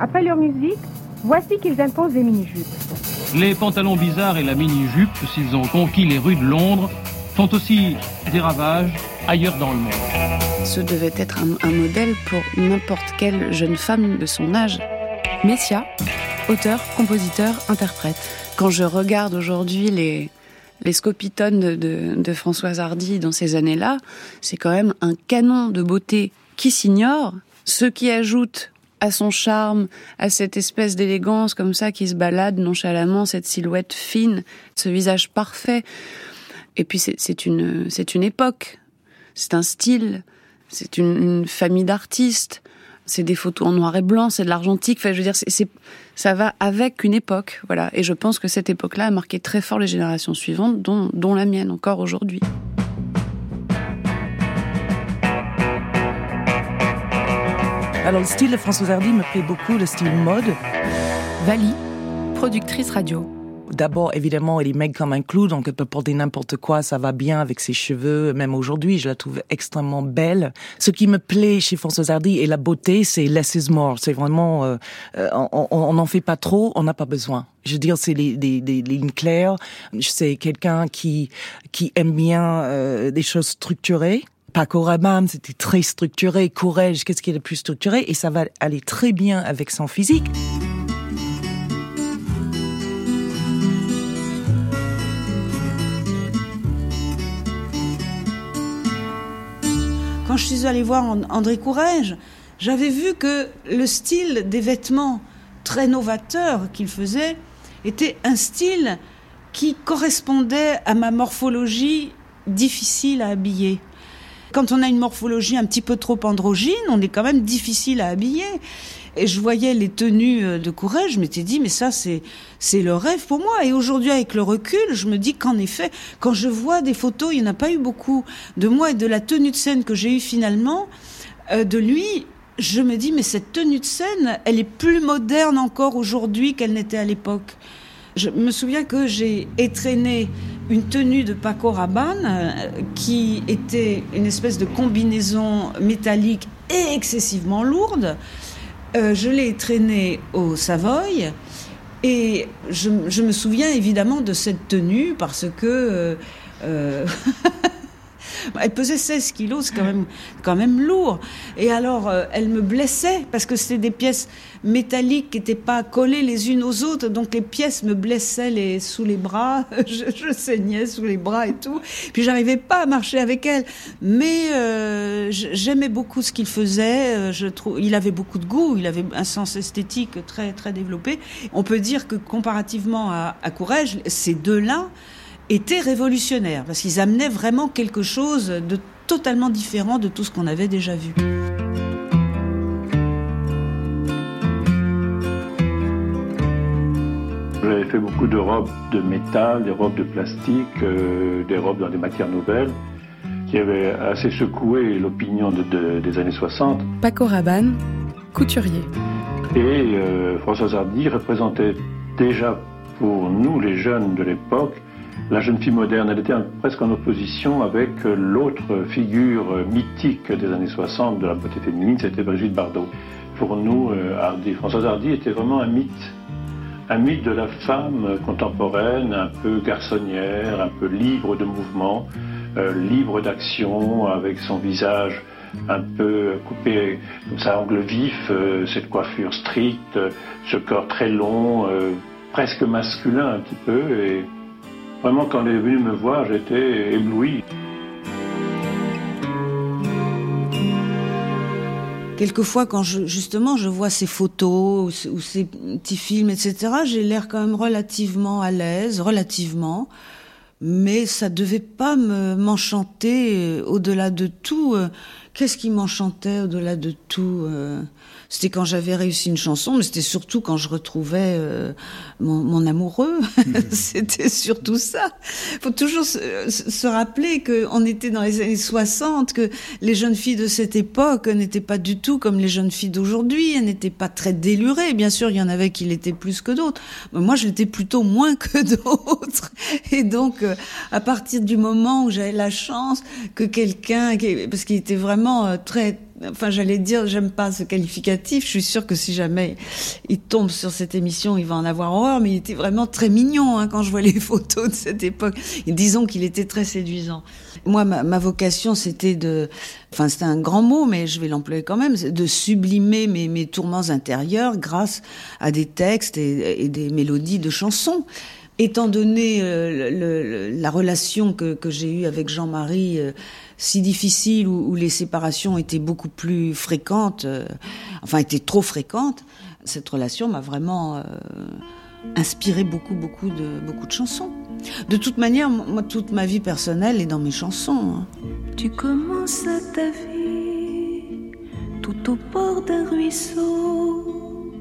Après leur musique, voici qu'ils imposent des mini-jupes. Les pantalons bizarres et la mini-jupe, s'ils ont conquis les rues de Londres, font aussi des ravages ailleurs dans le monde. Ce devait être un, modèle pour n'importe quelle jeune femme de son âge. Messia, auteur, compositeur, interprète. Quand je regarde aujourd'hui les, les scopitones de, de Françoise Hardy dans ces années-là, c'est quand même un canon de beauté qui s'ignore, ce qui ajoute à son charme, à cette espèce d'élégance comme ça qui se balade nonchalamment, cette silhouette fine, ce visage parfait. Et puis c'est une, c'est une époque, c'est un style, c'est une, famille d'artistes, c'est des photos en noir et blanc, c'est de l'argentique. Enfin, je veux dire, ça va avec une époque, voilà. Et je pense que cette époque-là a marqué très fort les générations suivantes, dont la mienne encore aujourd'hui. Alors le style de Françoise Hardy me plaît beaucoup, le style mode. Vali, productrice radio. D'abord, évidemment, elle est maigre comme un clou, donc elle peut porter n'importe quoi, ça va bien avec ses cheveux. Même aujourd'hui, je la trouve extrêmement belle. Ce qui me plaît chez Françoise Hardy et la beauté, c'est less is more. C'est vraiment, euh, euh on n'en fait pas trop, on n'a pas besoin. Je veux dire, c'est des, des, des lignes claires. C'est quelqu'un qui qui aime bien euh, des choses structurées Paco Rabanne, c'était très structuré. Courage, qu'est-ce qui est le plus structuré? Et ça va aller très bien avec son physique. Quand je suis allée voir André Courage, j'avais vu que le style des vêtements très novateur qu'il faisait était un style qui correspondait à ma morphologie difficile à habiller. Quand on a une morphologie un petit peu trop androgyne, on est quand même difficile à habiller. Et je voyais les tenues euh, de courage, je m'étais dit, mais ça, c'est, c'est le rêve pour moi. Et aujourd'hui, avec le recul, je me dis qu'en effet, quand je vois des photos, il n'y en a pas eu beaucoup de moi et de la tenue de scène que j'ai eue finalement, euh, de lui, je me dis, mais cette tenue de scène, elle est plus moderne encore aujourd'hui qu'elle n'était à l'époque. Je me souviens que j'ai étraîné une tenue de Paco Rabanne euh, qui était une espèce de combinaison métallique et excessivement lourde. Euh, je l'ai traînée au Savoy et je, je, me souviens évidemment de cette tenue parce que euh, euh Elle pesait 16 kilos, c'est quand même, quand même lourd. Et alors, euh, elle me blessait parce que c'était des pièces métalliques qui n'étaient pas collées les unes aux autres. Donc, les pièces me blessaient les, sous les bras. Je, saignais sous les bras et tout. Puis, j'arrivais pas à marcher avec elle. Mais euh, j'aimais beaucoup ce qu'il faisait. Euh, il avait beaucoup de goût. Il avait un sens esthétique très, très développé. On peut dire que comparativement à, à ces deux-là, étaient révolutionnaires, parce qu'ils amenaient vraiment quelque chose de totalement différent de tout ce qu'on avait déjà vu. J'avais fait beaucoup de robes de métal, des robes de plastique, euh, des robes dans des matières nouvelles, qui avaient assez secoué l'opinion de, de, des années 60. Paco Rabanne, couturier. Et euh, Françoise Hardy représentait déjà pour nous, les jeunes de l'époque, la jeune fille moderne. Elle était presque en opposition avec l'autre figure mythique des années 60 de la beauté féminine, c'était Brigitte Bardot. Pour nous, euh, Hardy, Françoise Hardy était vraiment un mythe. Un mythe de la femme contemporaine, un peu garçonnière, un peu libre de mouvement, euh, libre d'action, avec son visage un peu coupé comme ça, angle vif, euh, cette coiffure stricte, ce corps très long, euh, presque masculin un petit peu. Vraiment, quand elle est venue me voir, j'étais ébloui. Quelquefois, quand je, justement je vois ces photos ou ces petits films, etc., j'ai l'air quand même relativement à l'aise, relativement. Mais ça devait pas me m'enchanter euh, au-delà de tout. Euh, qu'est-ce qui m'enchantait au-delà de tout euh, c'était quand j'avais réussi une chanson, mais c'était surtout quand je retrouvais euh, mon, mon, amoureux. c'était surtout ça. faut toujours se, se rappeler qu'on était dans les années 60, que les jeunes filles de cette époque n'étaient pas du tout comme les jeunes filles d'aujourd'hui. Elles n'étaient pas très délurées. Bien sûr, il y en avait qui l'étaient plus que d'autres. Mais moi, je l'étais plutôt moins que d'autres. Et donc, euh, à partir du moment où j'avais la chance que quelqu'un, parce qu'il était vraiment euh, très enfin j'allais dire, j'aime pas ce qualificatif. Je suis sûre que si jamais il tombe sur cette émission, il va en avoir horreur. Mais il était vraiment très mignon hein, quand je vois les photos de cette époque. Disons qu'il était très séduisant. Moi, ma, vocation, c'était de, enfin c'était un grand mot, mais je vais l'employer quand même, de sublimer mes, tourments intérieurs grâce à des textes et, des mélodies de chansons étant donné euh, la relation que, que j'ai eue avec Jean-Marie, euh, si difficile, où, les séparations étaient beaucoup plus fréquentes, euh, enfin étaient trop fréquentes, cette relation m'a vraiment euh, inspiré beaucoup, beaucoup de, beaucoup de chansons. De toute manière, moi, toute ma vie personnelle est dans mes chansons. Hein. Tu commences ta vie tout au bord d'un ruisseau.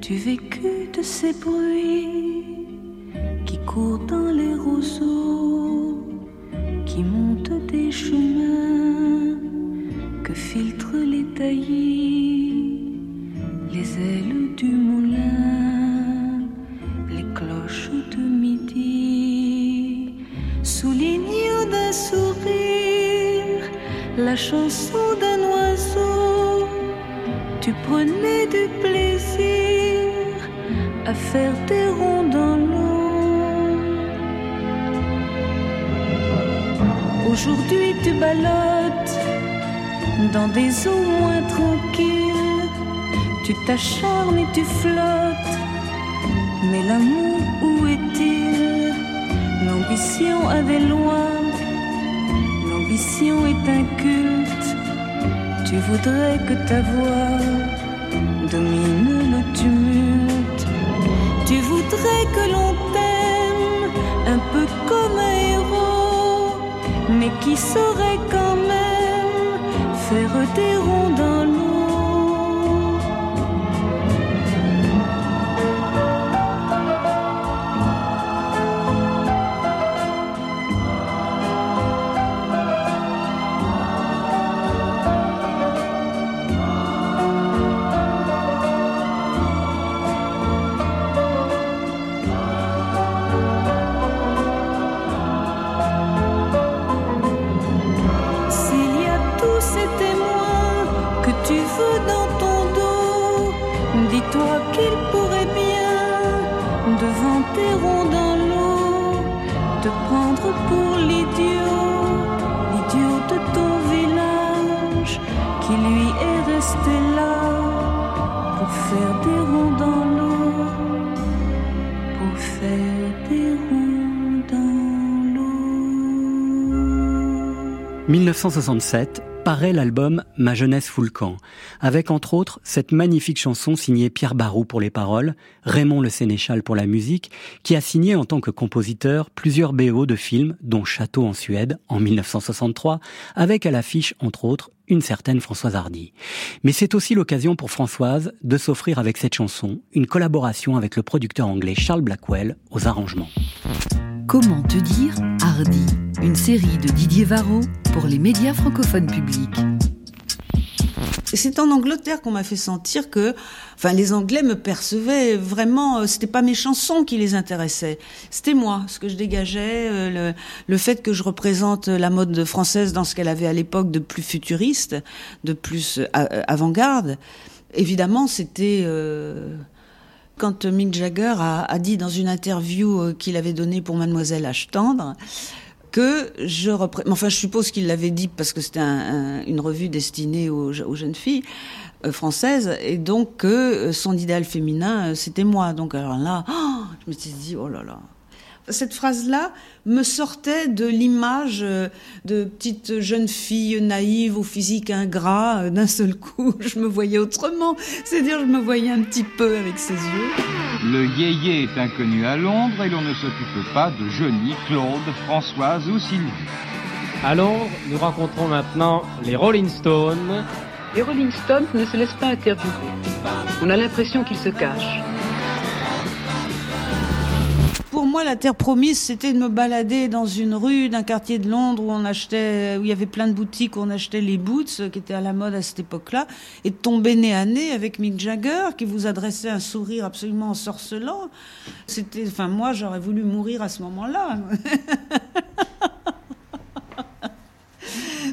Tu vécus de ces bruits qui court dans les roseaux, qui monte des chemins que filtrent les taillis, les ailes du moulin, les cloches de midi, soulignant d'un sourire la chanson d'un oiseau. Tu prenais du plaisir à faire des ronds dans l'eau. Aujourd'hui tu ballottes dans des eaux moins tranquilles. Tu t'acharnes et tu flottes. Mais l'amour, où est-il? L'ambition a des lois. L'ambition est un culte. Tu voudrais que ta voix domine le tumulte. Tu voudrais que l'on t'aime un peu comme un héros mais qui saurait quand même faire des ronds 1967 paraît l'album Ma jeunesse fout le camp, avec entre autres cette magnifique chanson signée Pierre Barou pour les paroles, Raymond Le Sénéchal pour la musique, qui a signé en tant que compositeur plusieurs BO de films, dont Château en Suède en 1963, avec à l'affiche entre autres une certaine Françoise Hardy. Mais c'est aussi l'occasion pour Françoise de s'offrir avec cette chanson une collaboration avec le producteur anglais Charles Blackwell aux arrangements. Comment te dire Hardy, une série de Didier Varro pour les médias francophones publics. C'est en Angleterre qu'on m'a fait sentir que, enfin, les Anglais me percevaient vraiment. euh, C'était pas mes chansons qui les intéressaient, c'était moi, ce que je dégageais, euh, le, le fait que je représente la mode française dans ce qu'elle avait à l'époque de plus futuriste, de plus euh, avant-garde. Évidemment, c'était quand Mick Jagger a, dit dans une interview euh, qu'il avait donnée pour Mademoiselle H. Tendre que je repré- enfin je suppose qu'il l'avait dit parce que c'était un- un- une revue destinée aux, je- aux jeunes filles euh, françaises et donc que euh, son idéal féminin c'était moi. Donc alors là je me suis dit oh là là cette phrase-là me sortait de l'image euh, de petite jeune fille naïve au physique ingrat. euh, D'un seul coup, je me voyais autrement. C'est-à-dire, je me voyais un petit peu avec ses yeux. Le yéyé est inconnu à Londres et l'on ne s'occupe pas de Johnny, Claude, Françoise ou Sylvie. Alors, nous rencontrons maintenant les Rolling Stones. Les Rolling Stones ne se laissent pas interviewer. On a l'impression qu'ils se cachent. Pour moi, la terre promise, c'était de me balader dans une rue d'un quartier de Londres où on achetait, où il y avait plein de boutiques où on achetait les boots euh, qui étaient à la mode à cette époque-là, et de tomber nez à nez avec Mick Jagger qui vous adressait un sourire absolument ensorcelant. C'était, enfin, moi, j'aurais voulu mourir à ce moment-là.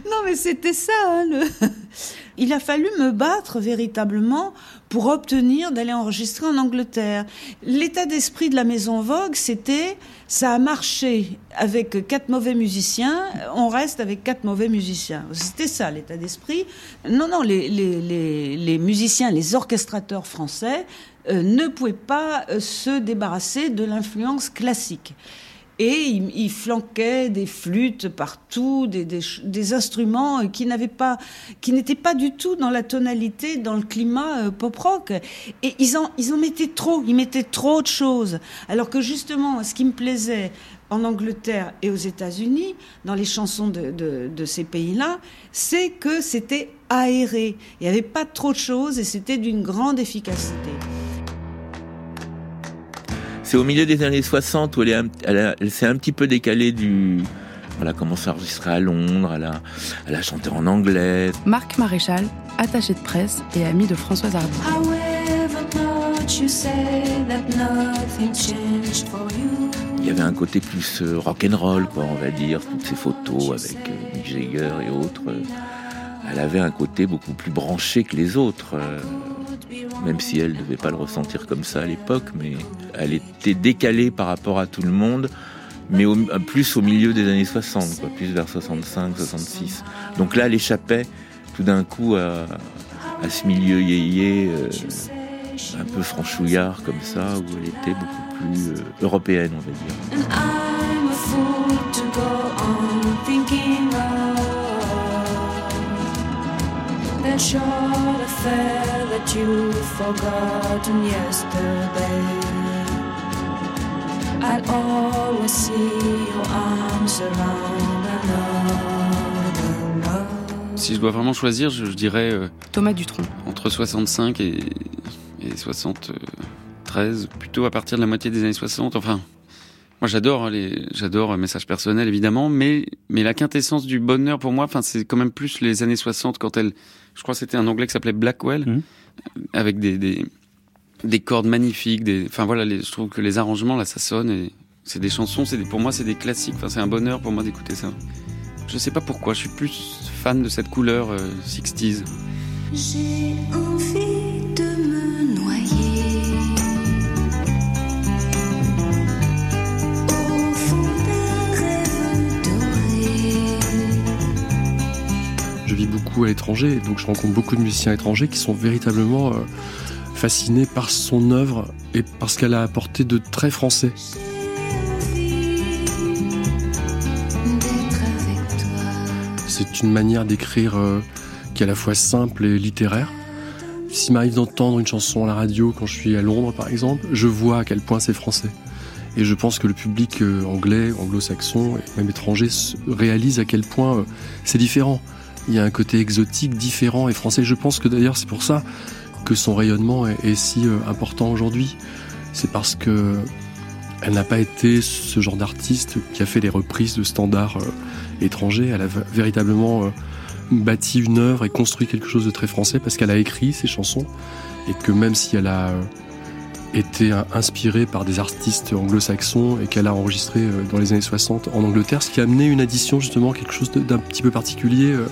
Non, mais c'était ça. hein, le- Il a fallu me battre véritablement pour obtenir d'aller enregistrer en Angleterre. L'état d'esprit de la Maison Vogue, c'était ça a marché avec quatre mauvais musiciens, on reste avec quatre mauvais musiciens. C'était ça l'état d'esprit. Non, non, les, les, les, les musiciens, les orchestrateurs français euh, ne pouvaient pas euh, se débarrasser de l'influence classique. Et il, il flanquait des flûtes partout, des, instruments euh, qui n'avaient pas, qui n'étaient pas du tout dans la tonalité, dans le climat euh, pop rock. Et ils en, mettaient trop, ils mettaient trop de choses. Alors que justement, ce qui me plaisait en Angleterre et aux États-Unis, dans les chansons de, de ces pays-là, c'est que c'était aéré. Il n'y avait pas trop de choses et c'était d'une grande efficacité. C'est au milieu des années 60 où elle, est un- elle, a- elle s'est un petit peu décalée du. Elle a commencé à enregistrer à Londres, elle a, elle a chanté en anglais. Marc Maréchal, attaché de presse et ami de Françoise Hardy. However much you say that nothing changed for you. Il y avait un côté plus euh, rock'n'roll, quoi, on va dire, toutes ces photos avec euh, Mick Jagger et autres. elle avait un côté beaucoup plus branché que les autres, euh, même si elle ne devait pas le ressentir comme ça à l'époque, mais elle était décalée par rapport à tout le monde, mais au- plus au milieu des années 60, quoi, plus vers 65, 66. Donc là, elle échappait tout d'un coup à, à ce milieu yéyé, euh, un peu franchouillard comme ça, où elle était beaucoup plus euh, européenne, on va dire. Of that short affair that you've forgotten yesterday. I'll always see your arms around another love. Si je dois vraiment choisir, je, je dirais euh, Thomas Dutronc. entre 65 et, et 73, plutôt à partir de la moitié des années 60. Enfin, moi j'adore hein, les, j'adore euh, message personnel évidemment, mais mais la quintessence du bonheur pour moi, enfin c'est quand même plus les années 60 quand elle, je crois que c'était un anglais qui s'appelait Blackwell, Mmh. avec des, des des cordes magnifiques, des, enfin voilà, les, je trouve que les arrangements là ça sonne et c'est des chansons, c'est des, pour moi c'est des classiques, enfin c'est un bonheur pour moi d'écouter ça. Je sais pas pourquoi, je suis plus fan de cette couleur euh, 60s. J'ai envie de à l'étranger, donc je rencontre beaucoup de musiciens étrangers qui sont véritablement euh, fascinés par son œuvre et par ce qu'elle a apporté de très français. C'est une manière d'écrire euh, qui est à la fois simple et littéraire. S'il m'arrive d'entendre une chanson à la radio quand je suis à Londres, par exemple, je vois à quel point c'est français. Et je pense que le public euh, anglais, anglo-saxon et même étranger se- réalise à quel point c'est différent. Il y a un côté exotique, différent et français. Je pense que d'ailleurs c'est pour ça que son rayonnement est, si euh, important aujourd'hui. C'est parce que elle n'a pas été ce genre d'artiste qui a fait des reprises de standards euh, étrangers. Elle a véritablement euh, bâti une œuvre et construit quelque chose de très français parce qu'elle a écrit ses chansons et que même si elle a euh, inspirée par des artistes anglo-saxons et qu'elle a enregistré euh, dans les années 60 en Angleterre, ce qui a amené une addition justement, quelque chose d'un petit peu particulier euh,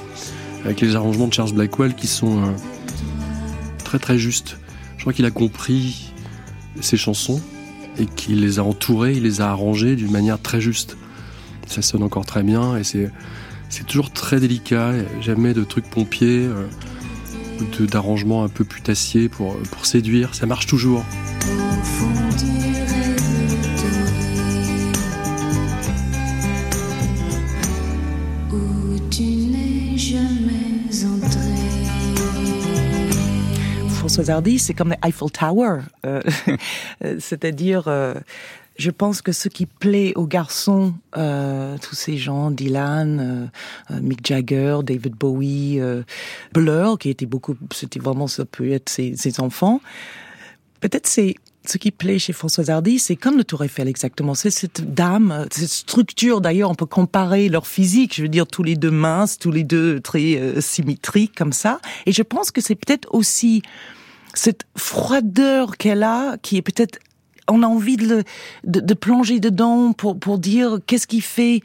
avec les arrangements de Charles Blackwell qui sont euh, très très justes. Je crois qu'il a compris ses chansons et qu'il les a entourées, il les a arrangées d'une manière très juste. Ça sonne encore très bien et c'est c'est toujours très délicat, jamais de trucs pompiers, d'arrangements un peu putassiers pour, pour séduire, ça marche toujours. Françoise Hardy, c'est comme l'Eiffel Tower. Euh, euh, C'est-à-dire, euh, je pense que ce qui plaît aux garçons, euh, tous ces gens, Dylan, euh, euh, Mick Jagger, David Bowie, Blur, qui était beaucoup, c'était vraiment, ça peut être ses enfants. Peut-être c'est ce qui plaît chez Françoise Hardy, c'est comme le Tour Eiffel exactement. C'est cette dame, euh, cette structure. D'ailleurs, on peut comparer leur physique. Je veux dire, tous les deux minces, tous les deux très euh, symétriques comme ça. Et je pense que c'est peut-être aussi cette froideur qu'elle a, qui est peut-être on a envie de, plonger dedans pour, dire qu'est-ce qui fait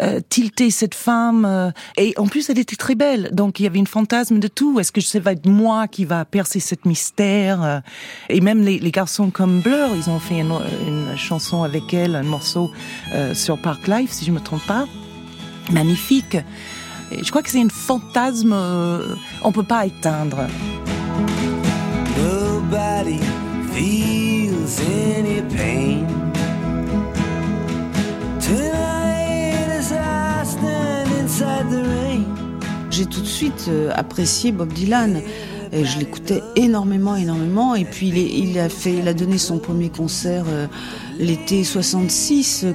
euh, tilter cette femme. euh, et en plus, elle était très belle. Donc, il y avait une fantasme de tout. Est-ce que ça va être moi qui va percer cette mystère euh, Et même les, garçons comme Blur, ils ont fait une, chanson avec elle, un morceau sur Park Life, si je me trompe pas. Magnifique. Je crois que c'est un fantasme euh, on peut pas éteindre. J'ai tout de suite euh, apprécié Bob Dylan. Et je l'écoutais énormément, énormément. Et puis il a fait, il a donné son premier concert euh, l'été 66.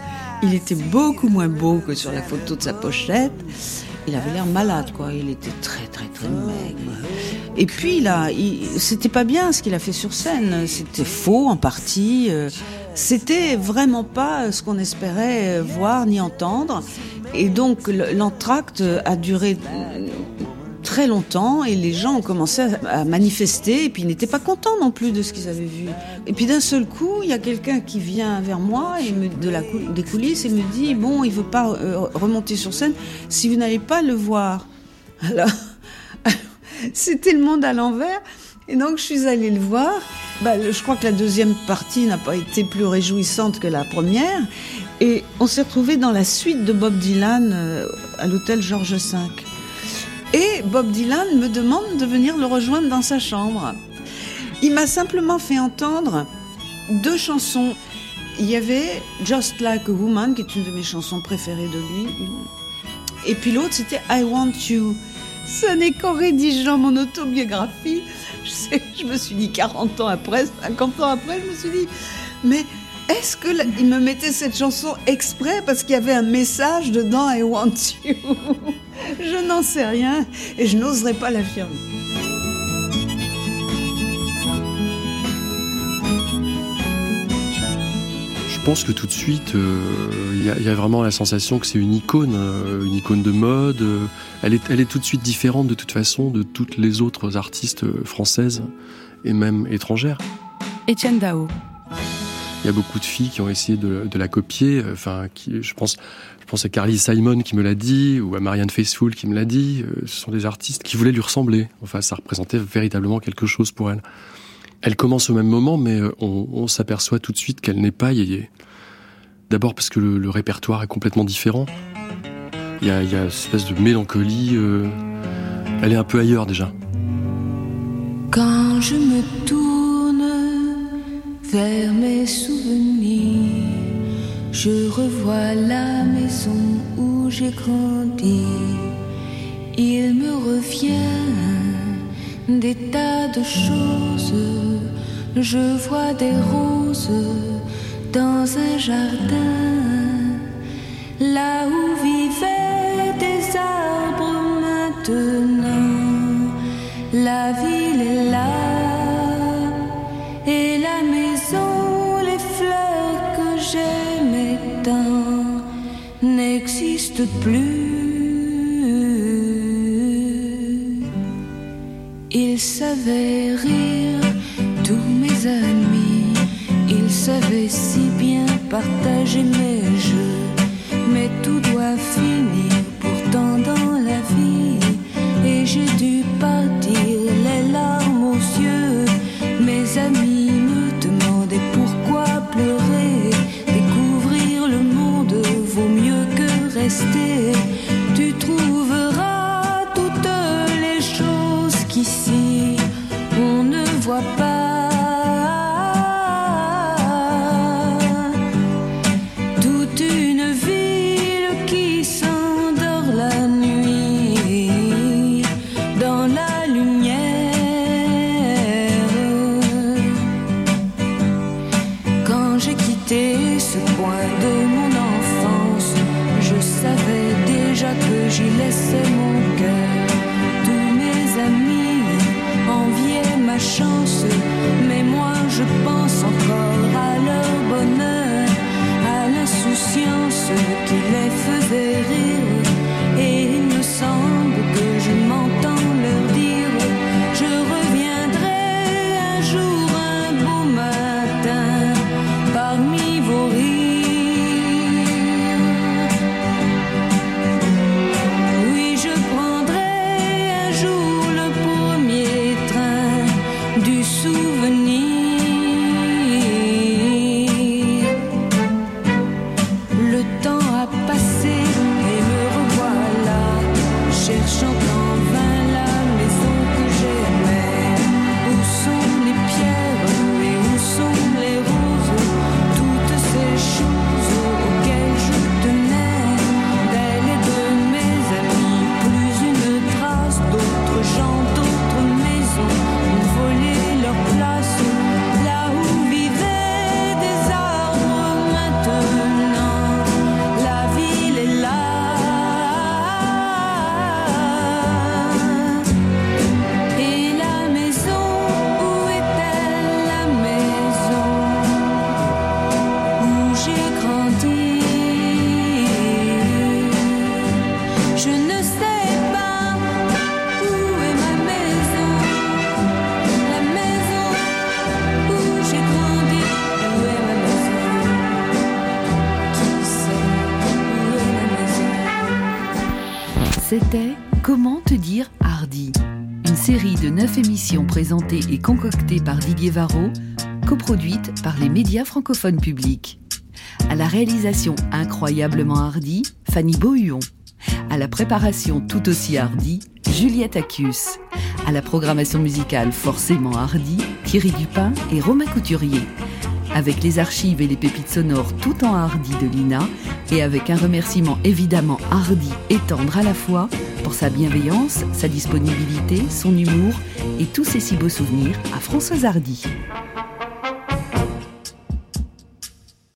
Il était beaucoup moins beau que sur la photo de sa pochette. Il avait l'air malade, quoi. Il était très, très, très maigre. Et puis il- c'était pas bien ce qu'il a fait sur scène. C'était faux en partie. euh, C'était vraiment pas ce qu'on espérait euh, voir ni entendre. Et donc le- l'entracte a duré euh, très longtemps et les gens ont commencé à manifester et puis ils n'étaient pas contents non plus de ce qu'ils avaient vu. Et puis d'un seul coup, il y a quelqu'un qui vient vers moi et me, de la des coulisses et me dit bon, il veut pas remonter sur scène si vous n'allez pas le voir. Alors c'était le monde à l'envers. Et donc je suis allée le voir. Bah, je crois que la deuxième partie n'a pas été plus réjouissante que la première. Et on s'est retrouvé dans la suite de Bob Dylan euh, à l'hôtel Georges V. Et Bob Dylan me demande de venir le rejoindre dans sa chambre. Il m'a simplement fait entendre deux chansons. Il y avait Just Like a Woman, qui est une de mes chansons préférées de lui. Et puis l'autre, c'était I Want You. Ce n'est qu'en rédigeant mon autobiographie, je, me suis dit 40 ans après, 50 ans après, je me suis dit, mais est-ce que il me mettait cette chanson exprès parce qu'il y avait un message dedans I Want You? Je n'en sais rien et je n'oserais pas l'affirmer. Pense que tout de suite, euh, il y, a- il y a vraiment la sensation que c'est une icône, euh, une icône de mode. euh, elle, est, elle est tout de suite différente de toute façon de toutes les autres artistes euh, françaises et même étrangères. Étienne Dao. Il y a beaucoup de filles qui ont essayé de, de la copier. Enfin, qui, je pense, je pense à Carly Simon qui me l'a dit, ou à Marianne Faithfull qui me l'a dit. Euh, ce sont des artistes qui voulaient lui ressembler. Enfin, ça représentait véritablement quelque chose pour elle. Elle commence au même moment, mais euh, on, s'aperçoit tout de suite qu'elle n'est pas yéyé. D'abord parce que le, répertoire est complètement différent. Il y a, y une espèce de mélancolie. Euh, elle est un peu ailleurs déjà. Quand je me tourne vers mes souvenirs, je revois la maison où j'ai grandi. Il me revient des tas de choses. Je vois des roses dans un jardin, là où vivaient des arbres maintenant. La ville est là et la maison, les fleurs que j'aimais tant n'existent plus. Ils savaient rire, tous mes amis, ils savaient si bien partager mes jeux, mais tout doit finir pourtant dans la vie. Et j'ai dû présentées et concoctées par Didier Varro, coproduite par les médias francophones publics. À la réalisation incroyablement hardie, Fanny Beauhuon. À la préparation tout aussi hardie, Juliette Accius. À la programmation musicale forcément hardie, Thierry Dupin et Romain Couturier. Avec les archives et les pépites sonores tout en hardi de Lina et avec un remerciement évidemment hardi et tendre à la fois pour sa bienveillance, sa disponibilité, son humour et tous ses si beaux souvenirs à Françoise Hardy.